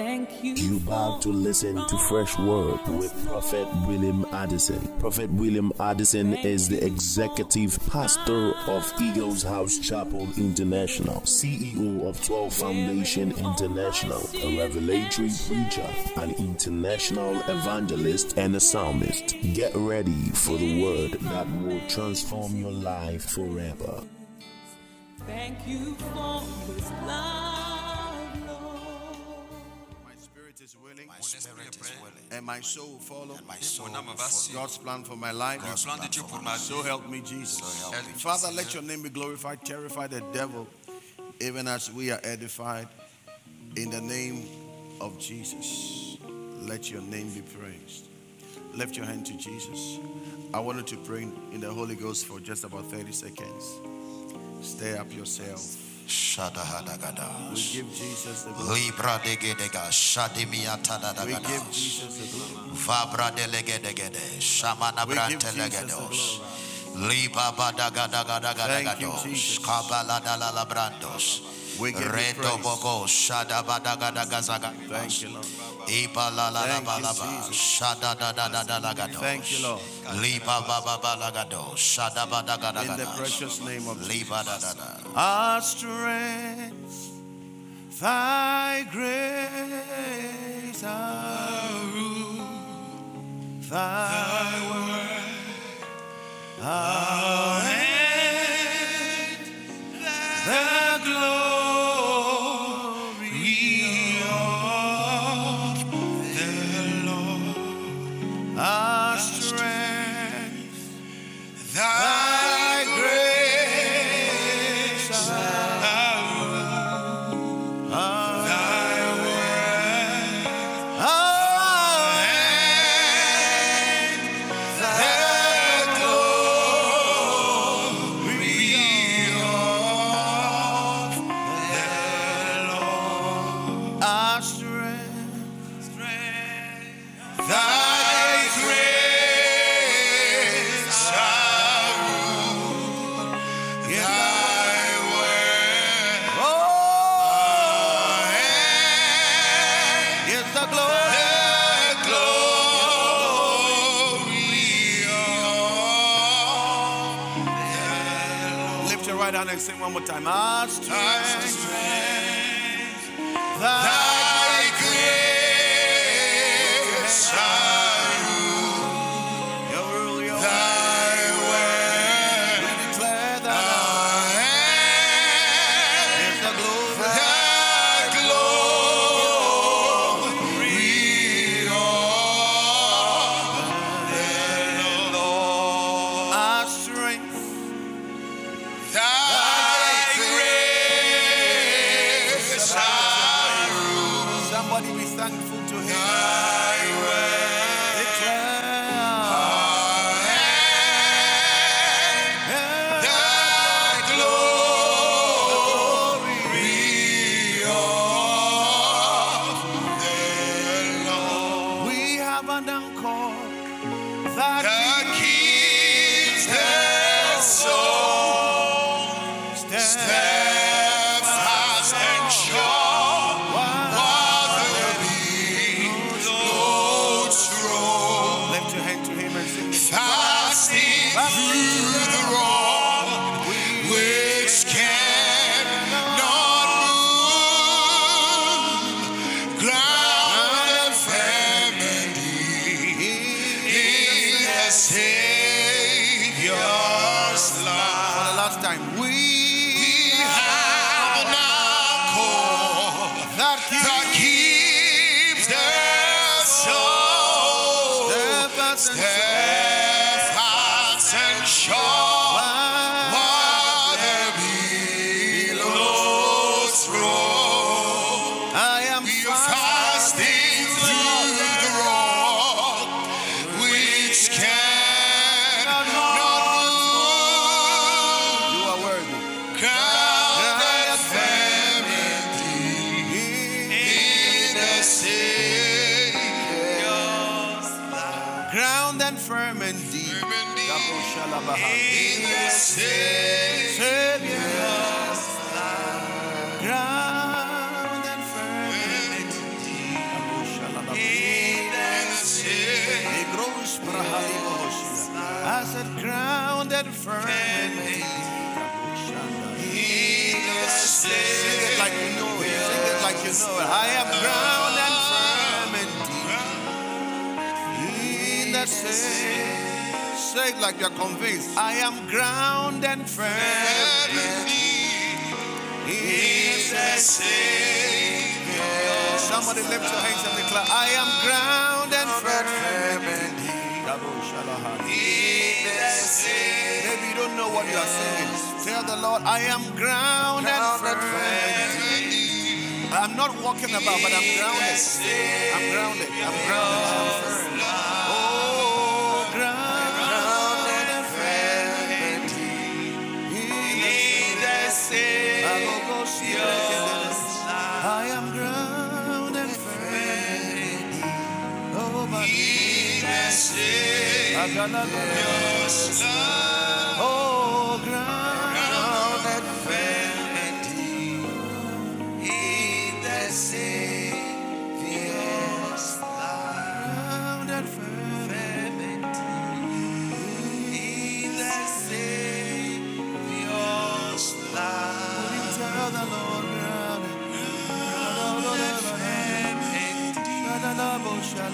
Thank you. You about to listen to Fresh Word with Prophet William Addison. Prophet William Addison is the executive pastor of Eagles House Chapel International, CEO of 12 Foundation International, a revelatory preacher, an international evangelist, and a psalmist. Get ready for the word that will transform your life forever. Thank you for this love, and my soul will follow. And my soul will follow. God's plan for my life. Le plan de Dieu pour ma vie. So help me, Jesus. So help me, Father, Jesus. let your name be glorified. Terrify the devil, even as we are edified. In the name of Jesus, let your name be praised. Lift your hand to Jesus. I wanted to pray in the Holy Ghost for just about 30 seconds. Stay up yourself. Shadahadagada. We give Jesus the glory. Libra de gedega. Shadimia tadadagada. Jesus the glory. Vabra de legedegede. Shamana brante legedos. Liba badagadagadagadagados. Kabala dalala brandos. We give. Thank you, Lord. Thank you, Lord. In the precious name of Jesus. Our strength, thy grace, our rule, thy word, our end, the glory And sing one more time. Ah, Our strength, thankful steadfast and grounded firm in thee. Sing it like you know it. Sing it like you know it. I am grounded and firm in thee. In the same. Say it like you're convinced. I am grounded and firm in thee. In the Savior. Somebody lift your hands and declare, I am grounded and firm in thee. Maybe you don't know what you are singing. Tell the Lord, I am grounded thee. I'm not walking about, but I'm grounded. I'm grounded. I'm grounded. I'm. Oh, grounded firm in thee. I will go see I am grounded firm in thee. Oh, my I gotta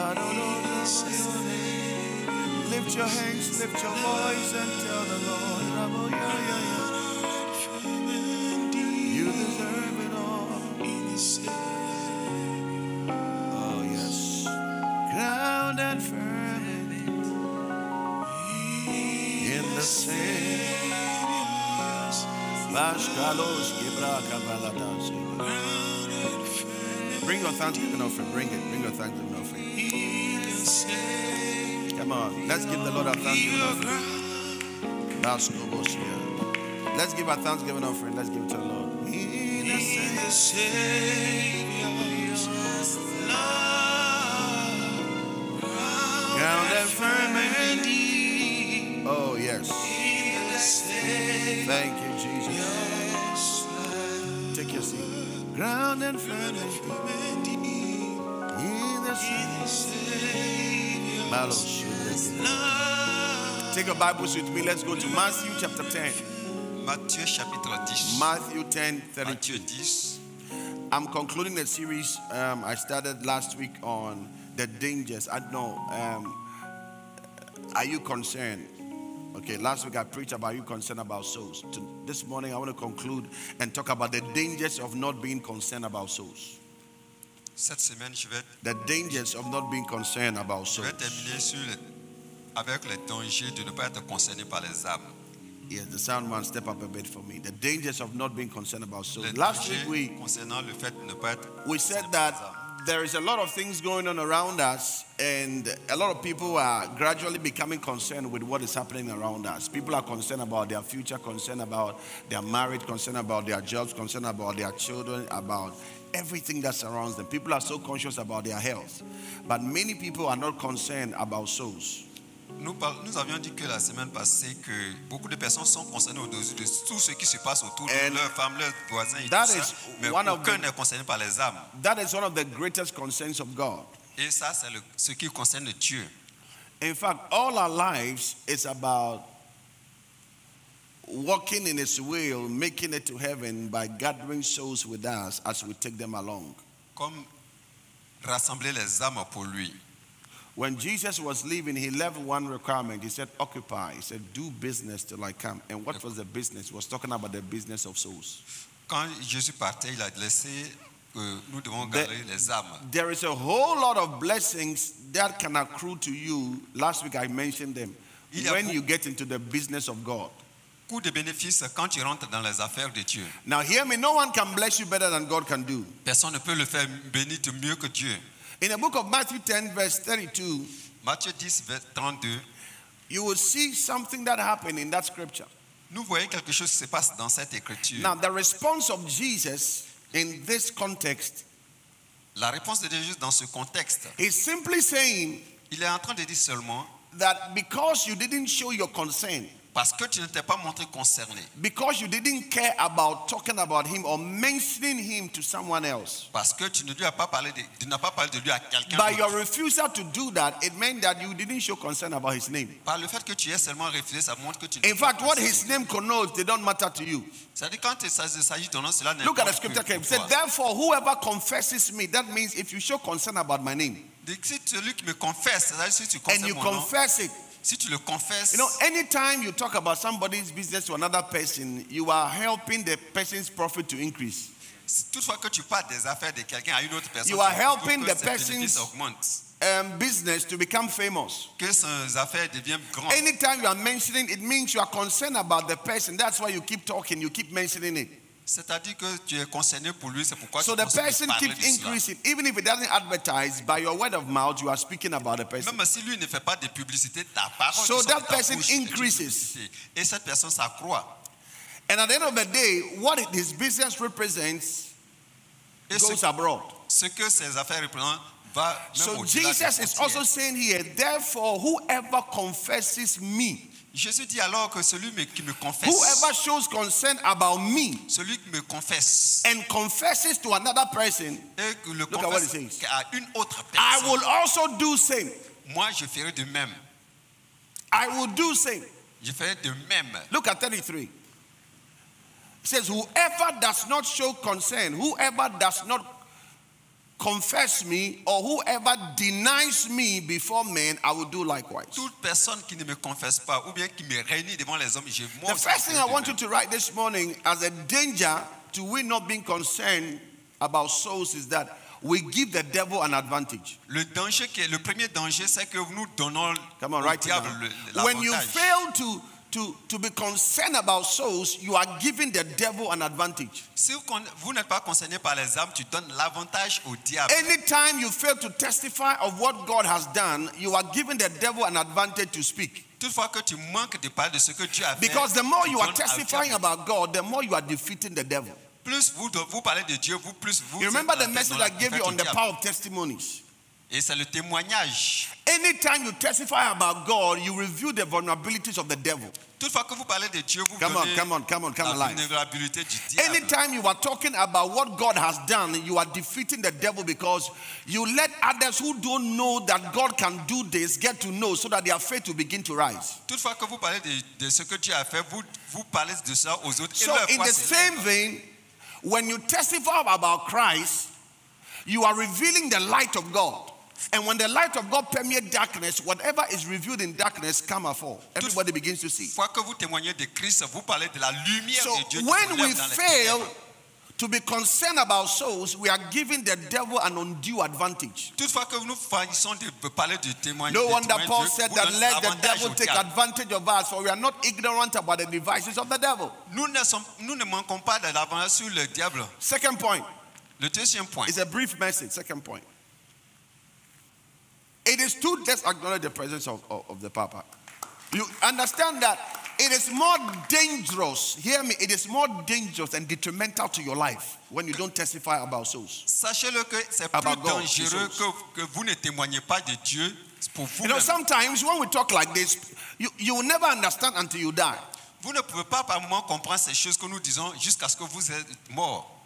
Badodododode. Lift your hands, lift your voice and tell the Lord. Ya ya ya. You deserve it all. Oh, yes. Grounded firm in the same. Bring your thanksgiving offering. Bring it. Bring your thanksgiving offering. Come on. Let's give the Lord our thanksgiving offering. Baskobos here. Let's give our thanksgiving offering. Let's give it to the Lord. Oh, yes. Thank you, Grounded firm in. In the. Malo Take your Bibles with me. Let's go to Matthew chapter 10. Matthieu chapitre 10. Matthew 10, 32. Matthieu 10. I'm concluding the series um, I started last week on the dangers. I don't know. Um, are you concerned? Okay, last week I preached about you concerned about souls. This morning I want to conclude and talk about the dangers of not being concerned about souls. Cette semaine, je vais, The dangers of not being concerned about je souls. vais terminer sur le- avec les dangers de ne pas être concerné par les âmes. Yes, the sound man, step up a bit for me. The dangers of not being concerned about souls. Last week we concernant le fait de ne pas être we said that par les âmes. There is a lot of things going on around us, and a lot of people are gradually becoming concerned with what is happening around us. People are concerned about their future, concerned about their marriage, concerned about their jobs, concerned about their children, about everything that surrounds them. People are so conscious about their health, but many people are not concerned about souls. Nous, nous avions dit que la semaine passée que beaucoup de personnes sont concernées au-dessus de tout ce qui se passe autour And de leurs femmes, leurs voisins et that tout is ça, mais one aucun n'est concerné par les âmes. That is one of the greatest concerns of God. Et ça, c'est ce qui concerne Dieu. In fact, all our lives is about walking in His will, making it to heaven by gathering souls with us as we take them along. Comme rassembler les âmes pour lui. When Jesus was leaving, He left one requirement. He said, Occupy. He said, Do business till I come. And what was the business? He was talking about the business of souls. Quand Jésus partait, il a laissé que nous devons The- garder les âmes. There is a whole lot of blessings that can accrue to you. Last week I mentioned them. When you get into the business of God. De bénéfices quand tu rentres dans les affaires de Dieu. Now, hear me, no one can bless you better than God can do. Personne ne peut le faire bénir mieux que Dieu. In the book of Matthew 10, verse 32, Matthieu 10, vers 32, you will see something that happened in that scripture. nous voyons quelque chose qui se passe dans cette écriture. Now, the response of Jesus in this context La réponse de Jésus dans ce contexte, is simply saying il est en train de dire seulement that because you didn't show your concern, parce que tu ne t'es pas montré concerné, because you didn't care about talking about him or mentioning him to someone else, parce que tu ne lui as pas parlé de, tu n'as pas parlé de lui à quelqu'un by your refusal to do that, it meant that you didn't show concern about his name. Par le fait que tu aies seulement refusé, ça montre que tu In fact, what his name connotes, they don't matter to you. C'est-à-dire quand il s'agit de ton nom, cela Look at the scripture. It said. Therefore, whoever confesses me, that means if you show concern about my name Si celui qui me confesse, c'est-à-dire si tu and you confess it, si tu le confesses, you know, anytime you talk about somebody's business to another person, you are helping the person's profit to increase. toutefois que tu parles des affaires de quelqu'un à une autre personne, You are helping the person's- Um, business to become famous. que ses affaires deviennent grandes. Anytime you are mentioning, it means you are concerned about the person. That's why you keep talking, you keep mentioning it. C'est-à-dire que tu es concerné pour lui, c'est pourquoi So tu the person keeps increasing. Even if it doesn't advertise, by your word of mouth, you are speaking about the person. Même si lui ne fait pas de publicité, ta parole So that person increases. Et cette personne s'accroît. And at the end of the day, what his business represents Et ce, goes abroad. ce que ses affaires représentent va même So Jesus is also saying here, therefore, whoever confesses me, Jésus dit alors que celui qui me confesse, whoever shows concern about me celui qui me confesse and confesses to another person, et que le Look at what confesse it says. à une autre I personne, will also do same. moi je ferai de même. I will do same. Je ferai de même. Look at 33. It says, Whoever does not show concern, whoever does not confess me, or whoever denies me before men, I will do likewise. Toute personne qui ne me confesse pas ou bien qui me réunit devant les hommes, je The first thing I want you to write this morning as a danger to we not being concerned about souls is that we give the devil an advantage. Le danger qui est le premier danger, c'est que nous donnons Come on, it diable When you fail to, to, to be concerned about souls, you are giving the devil an advantage. Si vous n'êtes pas concerné par les âmes, tu donnes l'avantage au diable. Anytime you fail to testify of what God has done, you are giving the devil an advantage to speak. Toutefois que tu manques de parler de ce que Dieu a fait, Because the more you are testifying about God, the more you are defeating the devil. plus vous, vous parlez de Dieu, vous plus vous. You remember the message I gave you on the power of testimonies. Et c'est le témoignage. Anytime you testify about God, you reveal the vulnerabilities of the devil. Toutefois que vous parlez de Dieu, vous Come on, come on, come on, come la vulnérabilité du diable. Anytime you are talking about what God has done, you are defeating the devil because you let others who don't know that God can do this get to know so that their faith will begin to rise. Toutefois que vous parlez de, de ce que Dieu a fait, vous, vous parlez de ça aux autres. So, in the same vein, when you testify about Christ, you are revealing the light of God. And when the light of God permeates darkness, whatever is revealed in darkness come afar. Everybody begins to see. fois que vous témoignez de Christ, vous parlez de la lumière So de Dieu qui when we lève dans les fail to be concerned about souls, we are giving the devil an undue advantage. Toutefois que nous faillissons de parler du témoignage, No wonder Paul said that let the devil take advantage of us, for we are not ignorant about the devices of the devil. Nous ne, sommes- nous ne manquons pas de l'avantage sur le diable. Second point Le deuxième point, is a brief message. Second point. It is to just acknowledge the presence of, of, of the Papa. You understand that it is more dangerous, hear me, it is more dangerous and detrimental to your life when you don't testify about souls. sachez-le que c'est plus God, dangereux que, que vous ne témoignez pas de Dieu pour You know, sometimes when we talk like this, you, you will never understand until you die. Vous ne pouvez pas par moment comprendre ces choses que nous disons jusqu'à ce que vous êtes mort.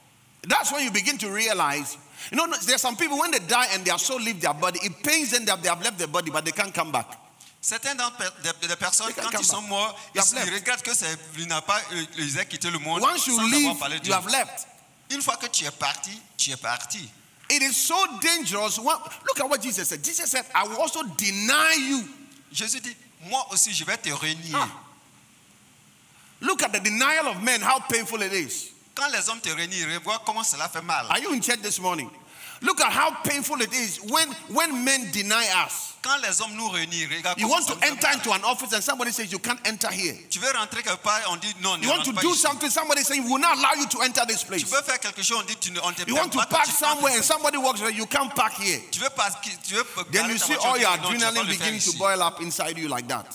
That's when you begin to realize. You know, there's some people when they die and their soul leaves their body, it pains them that they have left their body, but they can't come back. Certaines des, personnes, quand ils sont morts, You ils, ils regrettent que c'est, il n'a pas, ils aient quitté le monde Once you sans avoir leave, parlé de you have left. Une fois que tu es parti, tu es parti. It is so dangerous. Look at what Jesus said. Jesus said, I will also deny you. Jésus dit, moi aussi je vais te renier. Ah. Look at the denial of men, how painful it is. Quand les hommes te revois comment cela fait mal. Are you in church this morning? Look at how painful it is when, when men deny us. Quand les hommes nous réunissent, regarde You want to enter into an office and somebody says you can't enter here. Tu veux rentrer quelque part, on dit non, You want to do something, somebody saying we will not allow you to enter this Tu place. veux faire quelque chose, on dit tu ne, on te You want to permet pas que park somewhere and somebody walks there, you can't park here. Tu veux pas, tu veux Then you see all your non, tu vas pas adrenaline beginning to boil up inside you like that.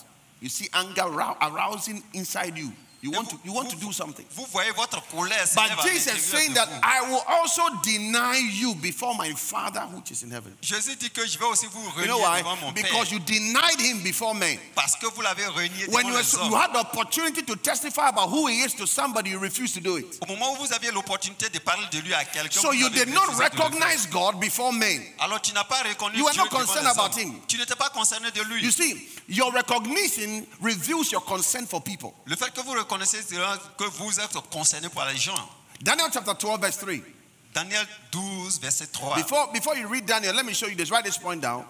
You see anger rou- arousing inside you. You want to you want to do something. Vous voyez votre colère But Jesus saying that. I will also deny you before my Father which is in heaven. Jésus dit que je vais aussi vous You know why? devant mon Because you denied him before men. Parce que vous l'avez renié When devant you, had the opportunity to testify about who he is to somebody, you refused to do it. Au moment où vous aviez l'opportunité de parler de lui à quelqu'un, So you did not refusé de le faire. recognize God before men. Alors tu n'as pas reconnu You were Dieu not devant concerned les about hommes. him. Tu n'étais pas concerné de lui. You see, your recognition reveals your consent for people. Le fait que vous là que vous êtes concerné par les gens. Daniel chapter 12, verse 3. Daniel 12, verset 3. Before, before you read Daniel, let me show you this. Write this point down.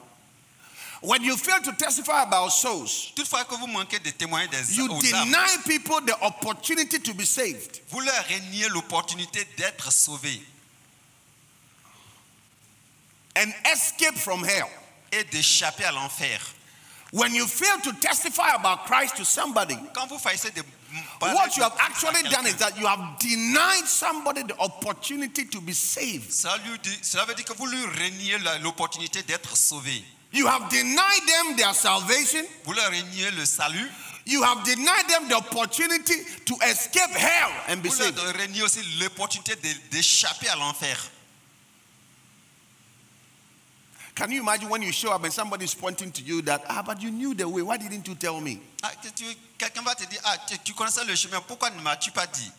When you fail to testify about souls, Toutefois que vous manquez de témoigner des you aux âmes, deny people the opportunity to be saved. vous leur reniez l'opportunité d'être sauvés and escape from hell. et d'échapper à l'enfer. When you fail to testify about Christ to somebody, Quand vous faillissez de what you have actually done is that you have denied somebody the opportunity to be saved. ça, lui dit- cela veut dire que vous lui reniez l'opportunité d'être sauvé. You have denied them their salvation. Vous leur reniez le salut. You have denied them the opportunity to escape hell and be Vous saved. leur reniez aussi l'opportunité d'échapper à l'enfer. Can you imagine when you show up and somebody is pointing to you that, ah, but you knew the way. Why didn't you tell me? Ah, Quelqu'un va te dire, ah, tu, connaissais le chemin, pourquoi ne m'as-tu pas dit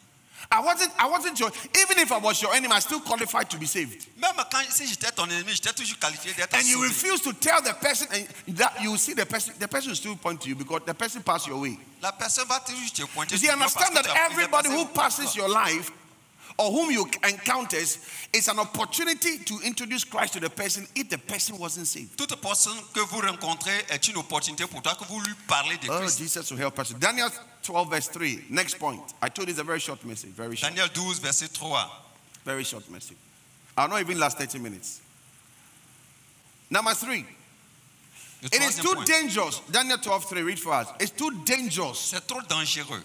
I wasn't, I wasn't your, even if I was your enemy, I still qualified to be saved. Même quand, si j'étais ton ennemi, j'étais toujours qualifié d'être And you refuse to tell the person, and that you see the person, the person will still point to you because the person passed your way. La personne va toujours te pointer. You see, understand that tu as pris la everybody who passes your life or whom you encounters is an opportunity to introduce Christ to the person if the person wasn't saved. Toute personne que vous rencontrez est une opportunité pour toi que vous lui parlez de Christ. Oh, Christ. Jesus will help us. Daniel 12, verse 3. Next point. I told you it's a very short message. Very short. Daniel 12, verset 3. Very short message. I'll not even last 30 minutes. Number three. It is too point. dangerous. Daniel 12, 3. Read for us. It's too dangerous C'est trop dangereux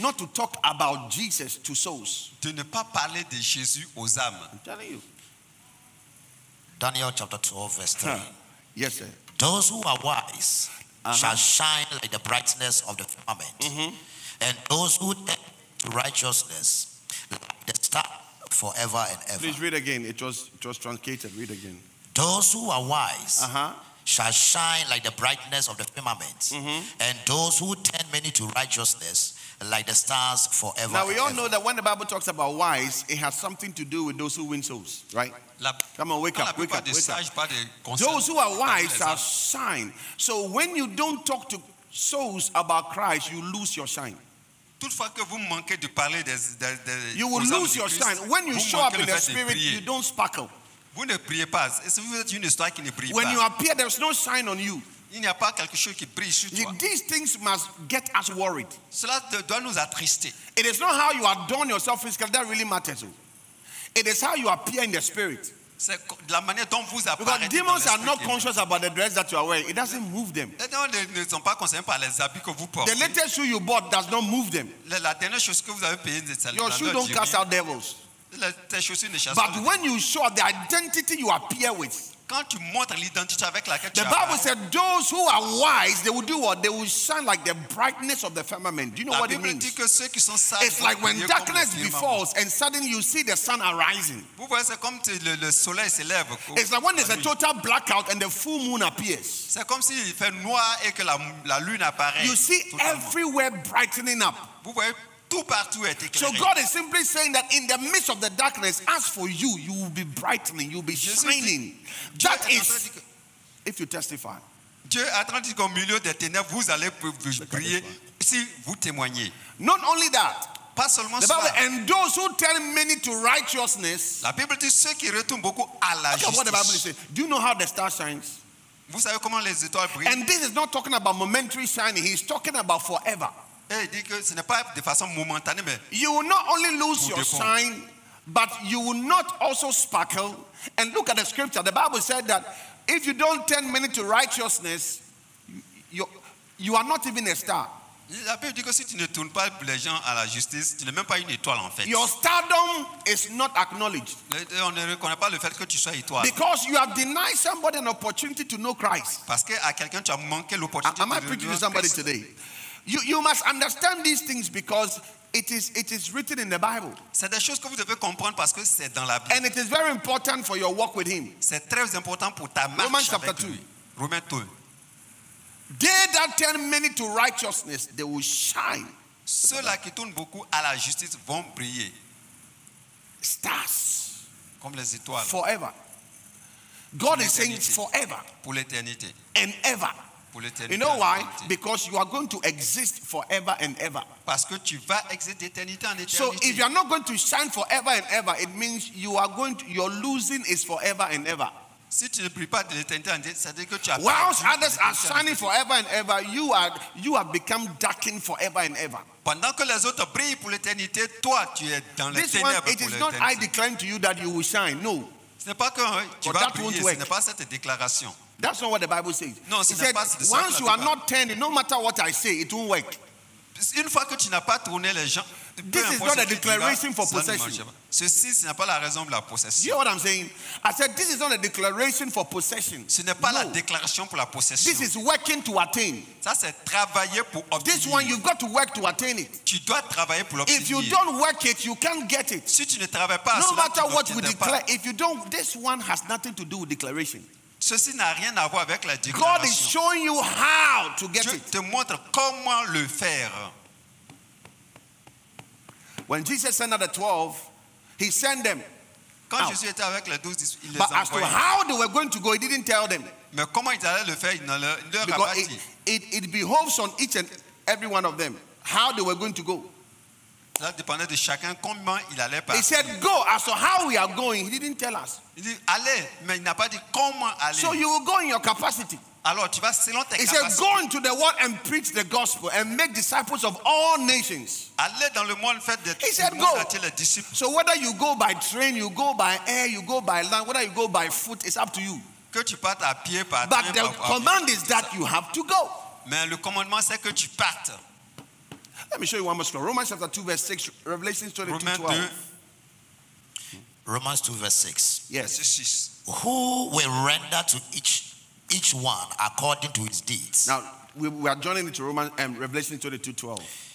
not to talk about Jesus to souls. de ne pas parler de Jésus aux âmes. I'm telling you. Daniel chapter 12, verse 3. Huh. Yes, sir. Those who are wise Uh-huh. shall shine like the brightness of the firmament, Mm-hmm. and those who tend to righteousness like the star forever and ever. Please read again. It was, it was truncated. Read again. Those who are wise Uh huh. shall shine like the brightness of the firmament, Mm-hmm. and those who tend many to righteousness like the stars forever. Now, we all know that when the Bible talks about wise, it has something to do with those who win souls, right? La, Come on, wake up, wake up, wake up. sages parlent de concernant Those who are wise are shine. So when you don't talk to souls about Christ, you lose your shine. Toutefois que vous manquez de parler des, des, des You will lose your Christ, shine. When you vous show up in the spirit, you don't sparkle. Vous ne priez pas. Et si vous êtes une histoire qui ne brille When pas, you appear, there's no shine on you. Il n'y a pas quelque chose qui brille sur toi. These things must get us worried. Cela doit nous attrister. It is not how you adorn yourself physically that really matters. It is how you appear in the spirit. C'est la manière dont vous Because apparaissez. dans demons are not conscious about the dress that you are wearing. It doesn't move them. Les démons ne, sont pas concernés par les habits que vous The portez. latest shoe you bought does not move them. La, dernière chose que vous avez payée, c'est Your shoe don't cast out devils. Tes chaussures ne chassent pas. But when you show the identity you appear with, Quand tu montres l'identité avec laquelle tu the Bible said those who are wise, they will do what? They will shine like the brightness of the firmament. Do you know la what it Bible dit means? que ceux qui sont sages It's like when darkness befalls and suddenly you see the sun arising. Vous voyez, c'est comme le, le soleil s'élève. It's like when there's a total blackout and the full moon appears. C'est comme s'il fait noir et que la, la lune apparaît. You see totalement. everywhere brightening up. Vous voyez, tout partout est So. God is simply saying that in the midst of the darkness, as for you, you will be brightening, you'll be shining. That est en train de is if you testify. Dieu est en train de dire qu'au milieu des ténèbres, vous allez briller si vous témoignez. Not only that, Pas seulement the cela. And those who turn many to righteousness. La Bible dit ceux qui retournent beaucoup à la at what the Bible justice. saying. Do you know how the star shines? Vous savez comment les étoiles brillent And this is not talking about momentary shining, he's talking about forever. Et il dit que ce n'est pas de façon momentanée, mais You will not only lose your shine but you will not also sparkle. And look at the scripture. The Bible said that if you don't turn many to righteousness, you, you are not even a star. La Bible dit que si tu ne tournes pas les gens à la justice, tu n'es même pas une étoile en fait. Your stardom is not acknowledged Le- On ne reconnaît pas le fait que tu sois étoile. because you have denied somebody an opportunity to know Christ. Parce qu'à quelqu'un, tu as manqué l'opportunité Am I de preaching de- to somebody Christ. today? You, you must understand these things because it is, it is written in the Bible. C'est des choses que vous devez comprendre parce que c'est dans la Bible. And it is very important for your walk with Him. C'est très important pour ta marche Romans avec chapter lui. 2. Romains 2. They that turn many to righteousness, they will shine. Ceux-là qui tournent beaucoup à la justice vont briller Stars comme les étoiles forever. God is saying forever pour l'éternité. and ever. You know why? Because you are going to exist forever and ever. Parce que tu vas exister d'éternité en éternité. So if you are not going to shine forever and ever, it means you are going to, your losing is forever and ever. si tu ne brilles pas de l'éternité en éternité, ça veut dire que tu as Whilst others are shining forever and ever, you are you have become darkened forever and ever. Pendant que les autres brillent pour l'éternité, toi tu es dans les This one, it pour not I declaring to you that you will shine. No, Ce n'est pas que tu But vas briller, ce n'est pas cette déclaration. That's not what the Bible says. Non, It said, pas de ça que once you are not turning, no matter what I say, it won't work. Une fois que tu n'as pas tourné les gens, This is not a ce que tu diras, declaration for possession. Ceci, ce n'est pas la raison de la possession. You hear what I'm saying? I said this is not a declaration for possession. Ce n'est pas la déclaration pour la possession. This is working to attain. Ça, c'est travailler pour This one you've got to work to attain it. Tu dois travailler pour l'obtenir. If you don't work it, you can't get it. Si tu ne travailles pas No matter what we pas. declare, if you don't, this one has nothing to do with declaration. Ceci n'a rien à voir avec la God is showing you how to get Dieu it. te montre comment le faire. When Jesus sent out the 12, he sent them. Quand Out. Jésus était avec les douze, il les But as to envoyait. how they were going to go, he didn't tell them. Mais comment ils allaient le faire, il ne leur, il leur a Because pas it, dit. it, it behoves on each and every one of them how they were going to go. Ça dépendait de chacun comment il allait He said, Go. As to how we are going, he didn't tell us. Il dit allez, mais il n'a pas dit comment aller. So you will go in your capacity. Alors tu vas selon tes He said. Go into the world and preach the gospel and make disciples of all nations. Allez dans le monde, faites des He said, go. les disciples. So whether you go by train, you go by air, you go by land, whether you go by foot, it's up to you. Que tu partes à pied, par But train, the par- command is that you have to go. Mais le commandement, c'est que tu partes. Let me show you one more scripture. Romans chapter 2, verse 6, Revelation 22, Romains 12. 2, Romans 2, verse 6. Yes. verset 6. Who will render to each each one according to his deeds. Now, we, we are joining into Romans and Revelation 22, 12.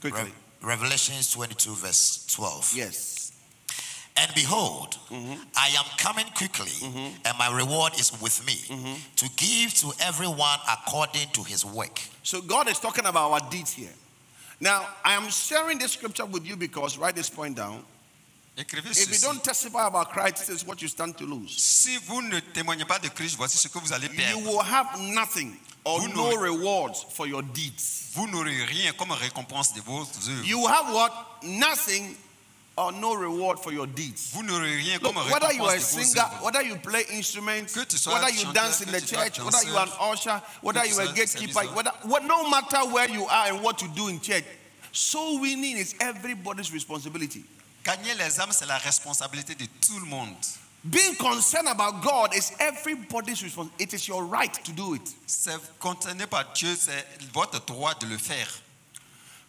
Quickly. Re- Revelations 22, verse 12. Yes. And behold, Mm-hmm. I am coming quickly, and my reward is with me Mm-hmm. to give to everyone according to his work. So God is talking about our deeds here. Now, I am sharing this scripture with you because, write this point down. If you don't testify about Christ, this is what you stand to lose. Si vous ne témoignez pas de Christ, voici ce que vous allez You perdre. will have nothing or Vous no rewards for your deeds. Vous n'aurez rien comme récompense de vos œuvres. You will have what? Nothing or no reward for your deeds. Look, whether you are a récompense de vos singer, whether you play instruments, Que tu sois whether you dance in the church, whether you are an usher, whether you are a gatekeeper, whether, no matter where you are and what you do in church, soul winning is everybody's responsibility. Gagner les âmes, c'est la responsabilité de tout le monde. Being concerned about God is everybody's responsibility. It is your right to do it. C'est concerné par Dieu, c'est votre droit de le faire.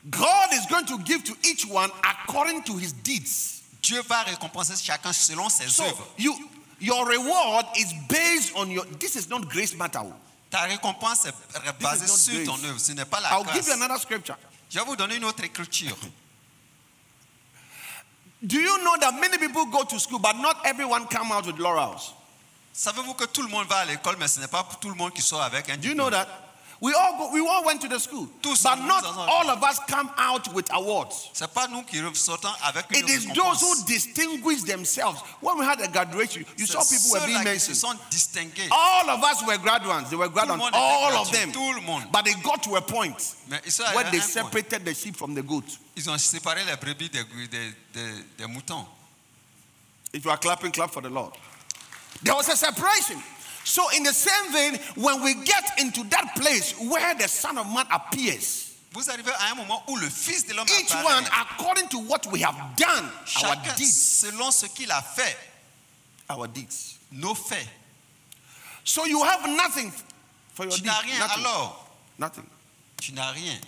God is going to give to each one according to his deeds. Dieu va récompenser chacun selon ses So œuvres. you your reward is based on your this is not grace matter. Oh. Ta récompense est basée sur grace. ton œuvre, ce n'est pas la I'll give you another scripture. Je vais vous donner une autre écriture. Do you know that many people go to school, but not everyone come out with laurels? Savez-vous que tout le monde va à l'école, mais ce n'est pas tout le monde qui sort avec un Do you know that? We all go, we all went to the school, Tous but not all of us come out with awards. Pas nous qui avec une It is those who distinguish themselves. When we had a graduation, you saw people were being ceux-là qui se mentioned. All of us were graduates. They were graduates. All of them. Tout le monde. But they got to a point where they separated the sheep from the goat. Ils ont séparé les brebis des, des- des- des moutons. If you are clapping, clap for the Lord. There was a separation. So, in the same vein, when we get into that place where the Son of Man appears, Vous arrivez à un moment où le Fils de l'homme Each one according to what we have done, our Chacun deeds, selon ce qu'il a fait, our deeds. nos faits. So you have nothing for your Tu deeds. n'as rien Nothing. alors. Nothing. Tu n'as rien.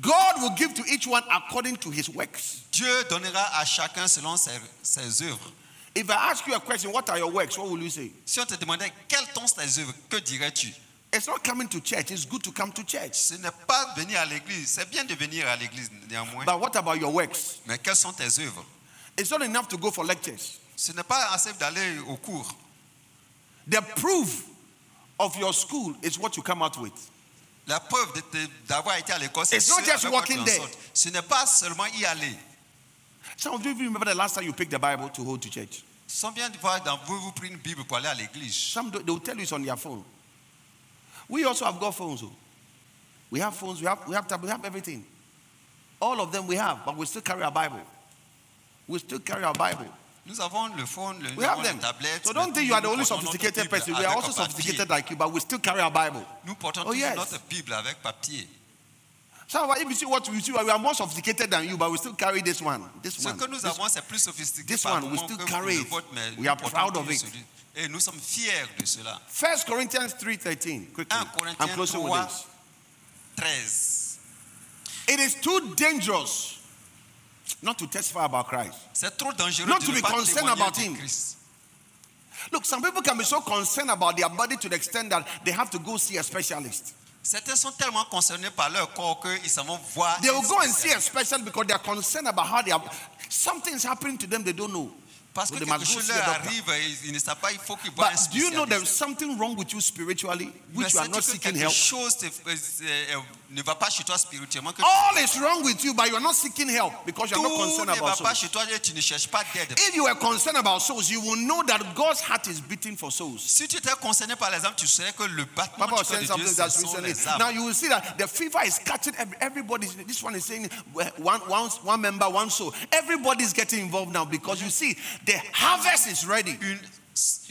God will give to each one according to his works. Dieu donnera à chacun selon ses, ses œuvres. If I ask you a question, what are your works? What will you say? Si on te demandait quelles sont tes œuvres, que dirais-tu? It's not coming to church. It's good to come to church. Ce n'est pas venir à l'église. C'est bien de venir à l'église néanmoins. But what about your works? Mais quelles sont tes œuvres? It's not enough to go for lectures. Ce n'est pas assez d'aller au cours. The proof of your school is what you come out with. La preuve d'avoir été à l'école, c'est It's ce. Ce n'est pas seulement y aller. Some of you remember the last time you picked the Bible to hold to church. Sans bien de voir dans vous, vous prenez une Bible pour aller à l'église. Some they will tell you it's on their phone. We also have got phones. oh. We have phones. We have we have tab- we have everything. All of them we have, but we still carry our Bible. We still carry our Bible. Nous avons le phone, le, We have them. les tablettes. So don't think you are the only sophisticated person. We are also sophisticated like you, but we still carry our Bible. Nous portons Oh, yes. notre Bible avec papier. So if you see what we see, we are more sophisticated than you, but we still carry this one. This Ce one. que nous This- avons, c'est plus sophistiqué this one, we still carry it. We are proud of it. Et nous sommes fiers de cela. First Corinthians 3:13. Quickly. 1 I'm closing with this. 13. It is too dangerous not to testify about Christ. C'est trop dangereux Not de to be concerned about him. Christ. Look, some people can be so concerned about their body to the extent that they have to go see a specialist. Certains sont tellement concernés par leur corps qu'ils s'en vont voir. They will go and see a specialist because they are concerned about how they are. Something's happening to them they don't know. Parce que quelque chose leur arrive, ils, ils ne savent pas, il faut qu'ils voient un But do you know there's something wrong with you spiritually, which you are not seeking help? chose euh, ne va pas chez toi spirituellement, All is wrong with you, but you are not seeking help because you are not concerned about pas souls. chez toi et tu ne cherches pas d'aide. If you are concerned about souls, you will know that God's heart is beating for souls. Si tu étais concerné par les âmes, tu saurais que le battement Papa du cœur de Dieu, that's recently. Now you will see that the fever is catching everybody. This one is saying one, one, one member, one soul. Everybody is getting involved now because you see the harvest is ready. une,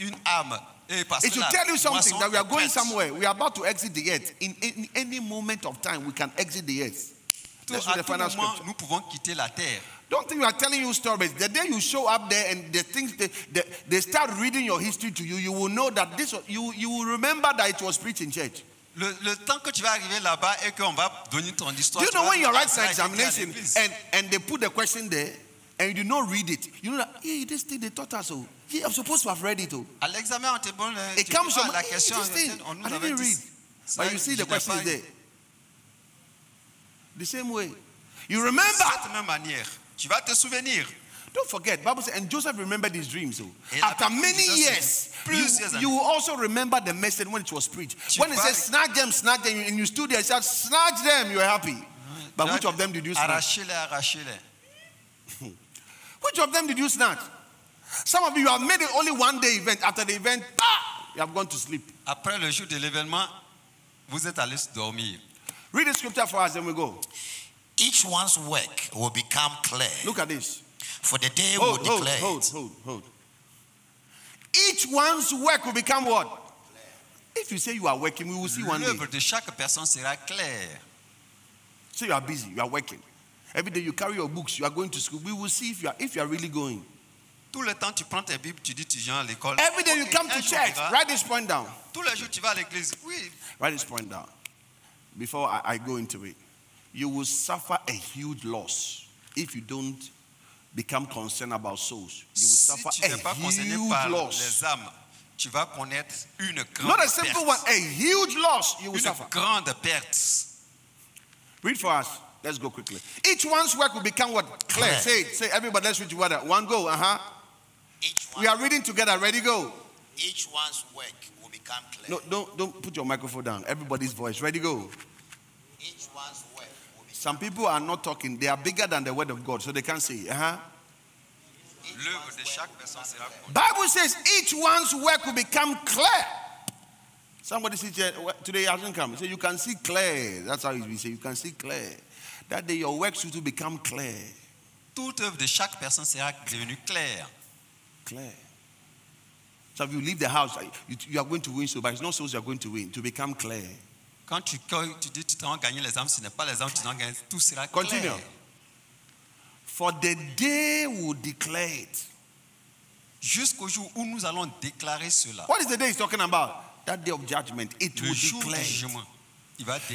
une âme. It que should tell you something that we are going somewhere. We are about to exit the earth. In, in any moment of time, we can exit the earth. Tout- Let's à read the final scripture. nous pouvons quitter la terre. Don't think we are telling you stories. The day you show up there and the things they, they, they start reading your history to you, you will know that this was- you you will remember that it was preached in church. Le, le temps que tu vas arriver là-bas et qu'on va donner ton histoire. Do you know when writing Ah, an ça a été à examination and, and they put the question there and you do not read it? You know that, hey, this thing they taught us. Oh, yeah, I'm supposed to have read it. Oh. À l'examen, on te demande. It comes ah, from la hey, question. this thing. on nous I didn't read. But you see the question is there. The same way. You remember. De cette manière, tu vas te souvenir. Don't forget, Bible says, and Joseph remembered his dreams. So after many years, you, you will also remember the message when it was preached. When it says snatch them, snatch them, and you stood there and said, snatch them, you were happy. But which of them did you snatch? Which of them did you snatch? Some of you have made it only one day event. After the event, ah, you have gone to sleep. Après le jour de l'événement, vous êtes allés dormir. Read the scripture for us, then we go. Each one's work will become clear, Look at this. for the day Hold, will hold, declare hold, hold, hold. Each one's work will become what? If you say you are working, we will see one day. L'œuvre de chaque personne sera claire. So you are busy, you are working. Every day you carry your books, you are going to school. We will see if you are if you are really going. Tout le temps, tu prends tes Bibles, tu dis tu viens à l'école. Every day you come to church. Write this point down. Tous les jours, tu vas à l'église. Oui, Write this point down. Before I, I go into it, you will suffer a huge loss if you don't become concerned about souls. You will si suffer tu a pas huge par loss. les âmes, tu vas connaître une grande Not a simple perte. one, a huge loss you will Une suffer. grande perte. Read for us. Let's go quickly. Each one's work will become what? Clear. Clear. Say it. Say everybody. Let's read together. One go. Uh huh. Each, We are reading together. Ready? Go. each one's work will become clear. No, don't don't put your microphone down. Everybody's voice. Ready? Go. Each one's work will become Some people are not talking. They are bigger than the word of God, so they can't say. Uh huh. L'œuvre de chaque personne sera connue. Bible says each one's work will become clear. Somebody said today hasn't come. Say you can see clear. That's how we say you can see clear. That day your works become clear. Toute œuvre de chaque personne sera devenue claire. So if you leave the house, you, you are going to win so, but it's not so you are going to win. To become clear. Quand tu, tu dis tu t'en gagner les âmes, ce n'est pas les âmes que tu t'en gagnes, tout sera clair. Continue. For the day will declare it. Jusqu'au jour où nous allons déclarer cela. What is the day he's talking about? That day of judgment. It Le will jour declare. jugement.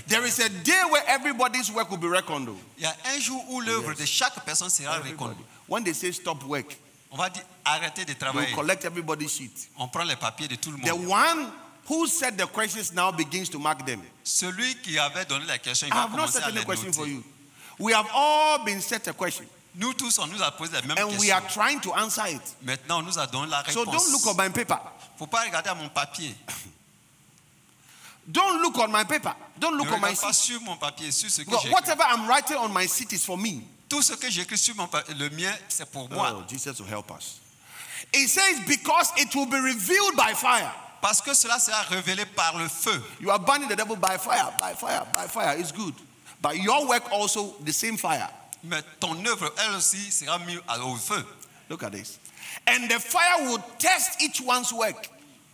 There is a day where everybody's work will be reckoned. Il y a un jour où l'œuvre de chaque personne sera Everybody. reconnue. When they say stop work, On va dire arrêtez de travailler. collect everybody's sheet. On prend les papiers de tout le monde. The one who said the questions now begins to mark them. Celui qui avait donné la question, il I va have not commencer à les question for you. We have all been set a question, Nous tous, on nous a posé la même and we are trying to answer it. Maintenant, on nous a donné la So don't look on my paper. faut pas regarder à mon papier. Don't look on my paper. Don't look ne on my regarde pas sur mon papier, sur ce que Because j'ai écrit. whatever I'm writing on my seat is for me. Tout ce que j'ai écrit sur mon papier, le mien, c'est pour moi. Oh, Jesus will help us. It says, because it will be revealed by fire. Parce que cela sera révélé par le feu. You are burning the devil by fire, by fire, by fire. It's good. But your work also, the same fire. Mais ton œuvre, elle aussi, sera mise à- au feu. Look at this. And the fire will test each one's work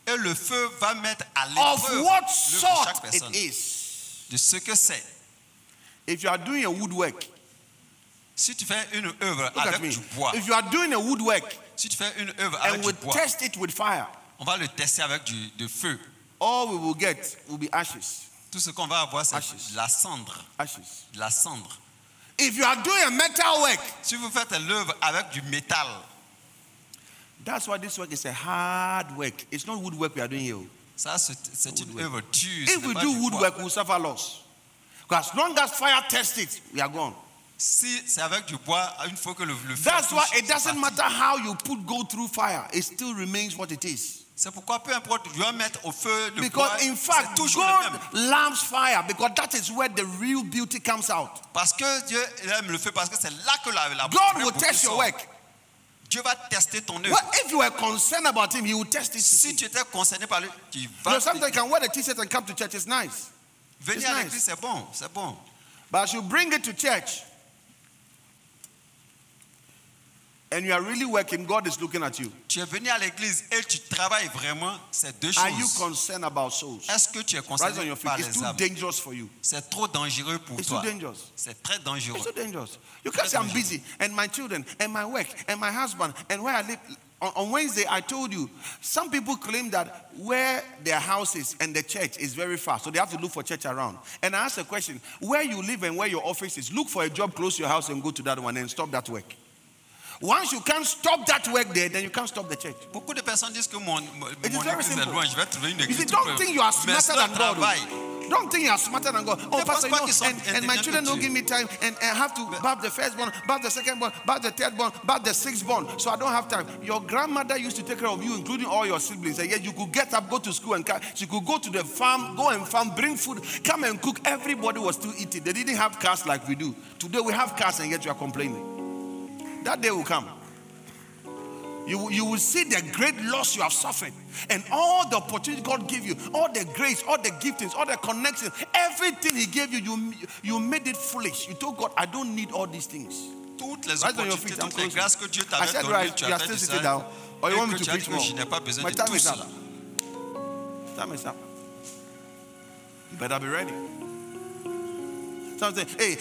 Et le feu va mettre à of l'épreuve chaque personne. it is. De ce que c'est. If you are doing a woodwork, Si tu fais une œuvre avec me. du bois, If you are doing a woodwork si tu fais une œuvre avec and du we bois, test it with fire, on va le tester avec du de feu. all we will get will be ashes. Tout ce qu'on va avoir, c'est Ashes. de la cendre. Ashes. de La cendre. If you are doing a metal work, Si vous faites l'œuvre avec du métal, that's why this work is a hard work. It's not woodwork we are doing here. ça c'est une œuvre dure. If we do woodwork, we'll suffer loss. Because as long as fire tests it, we are gone. Si c'est avec du bois, une fois que le, le feu That's why it doesn't matter how you put go through fire, it still remains what it is. C'est pourquoi peu importe, je vais mettre au feu le Because bois, in fact, toujours le même. God loves fire because that is where the real beauty comes out. Parce que Dieu aime le feu, parce que c'est là que la, la God will test your work. Dieu va tester ton œuvre. Well, if you were concerned about him, he will test it. Si tu étais concerné par lui, tu You vas know, sometimes you can wear the t-shirt and come to church. It's nice. venir it's à nice. l'église, c'est bon, c'est bon. But as you bring it to church and you are really working, God is looking at you. Tu es venu à l'église et tu travailles vraiment, c'est deux choses. Are you concerned about souls? Est-ce que tu es Rise on concerné your feet. par It's les too âmes dangerous for you. C'est trop dangereux pour It's too toi. dangerous. C'est très dangereux. It's so dangerous. You can't say I'm busy and my children and my work and my husband and where I live. On, on Wednesday, I told you some people claim that where their house is and the church is very far, so they have to look for church around. And I asked a question: Where you live and where your office is, look for a job close to your house and go to that one and stop that work. Once you can't stop that work there, then you can't stop the church. Beaucoup de personnes disent que mon, mon It is mon very église est simple. loin, je vais trouver une You église see, oh. don't think you are smarter than God. oh. Don't think you are smarter than God. Oh, Pastor, you know, and, and my children don't give me time, and I have to bath the firstborn, bath the secondborn, bath the thirdborn, bath the sixthborn, so I don't have time. Your grandmother used to take care of you, including all your siblings, and yet you could get up, go to school, and she could go to the farm, go and farm, bring food, come and cook. Everybody was still eating. They didn't have cars like we do. Today we have cars, and yet you are complaining. That day will come. You, will- you will see the great loss you have suffered and all the opportunity God gave you, all the grace, all the giftings, all the connections, everything He gave you, you, you made it foolish. You told God, I don't need all these things. Toutes les your opportunités, toutes les grâces que Dieu I t'avait said, données, right, tu you as are fait still sitting ça. down. Or you want me to preach more? je n'ai pas besoin My de time tout is up. Time is up. You better be ready. Some say, hey,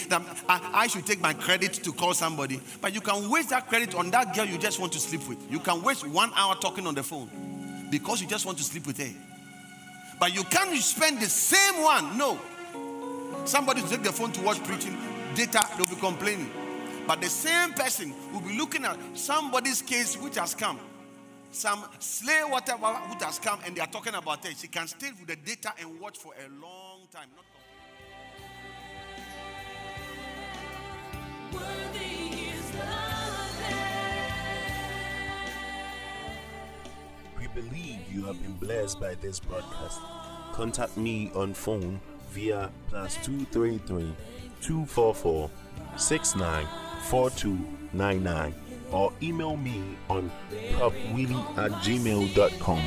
I, I should take my credit to call somebody. But you can waste that credit on that girl you just want to sleep with. You can waste one hour talking on the phone because you just want to sleep with her. But you can't spend the same one. No. Somebody to take the phone to watch preaching, data, they'll be complaining. But the same person will be looking at somebody's case which has come. Some slay whatever which has come and they are talking about it. She can stay with the data and watch for a long time. Not We believe you have been blessed by this broadcast. Contact me on phone via plus 233 244 694299 or email me on prophwillie at gmail.com.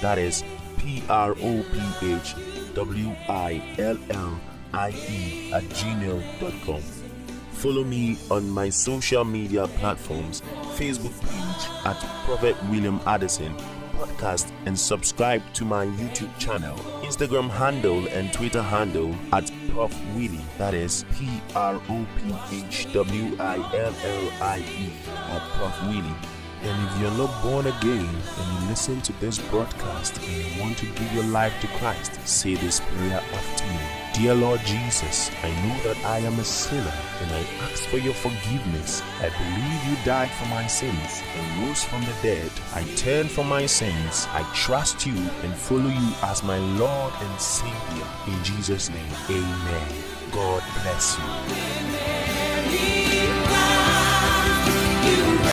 That is P R O P H W I L L I E at gmail.com. Follow me on my social media platforms Facebook page at Prophet William Addison, podcast and subscribe to my YouTube channel, Instagram handle, and Twitter handle at Prof Willie. That is P R O P H W I L L I E at Prof Willie. And if you're not born again and you listen to this broadcast and you want to give your life to Christ, say this prayer after me. Dear Lord Jesus, I know that I am a sinner and I ask for your forgiveness. I believe you died for my sins and rose from the dead. I turn from my sins. I trust you and follow you as my Lord and Savior. In Jesus' name, amen. God bless you.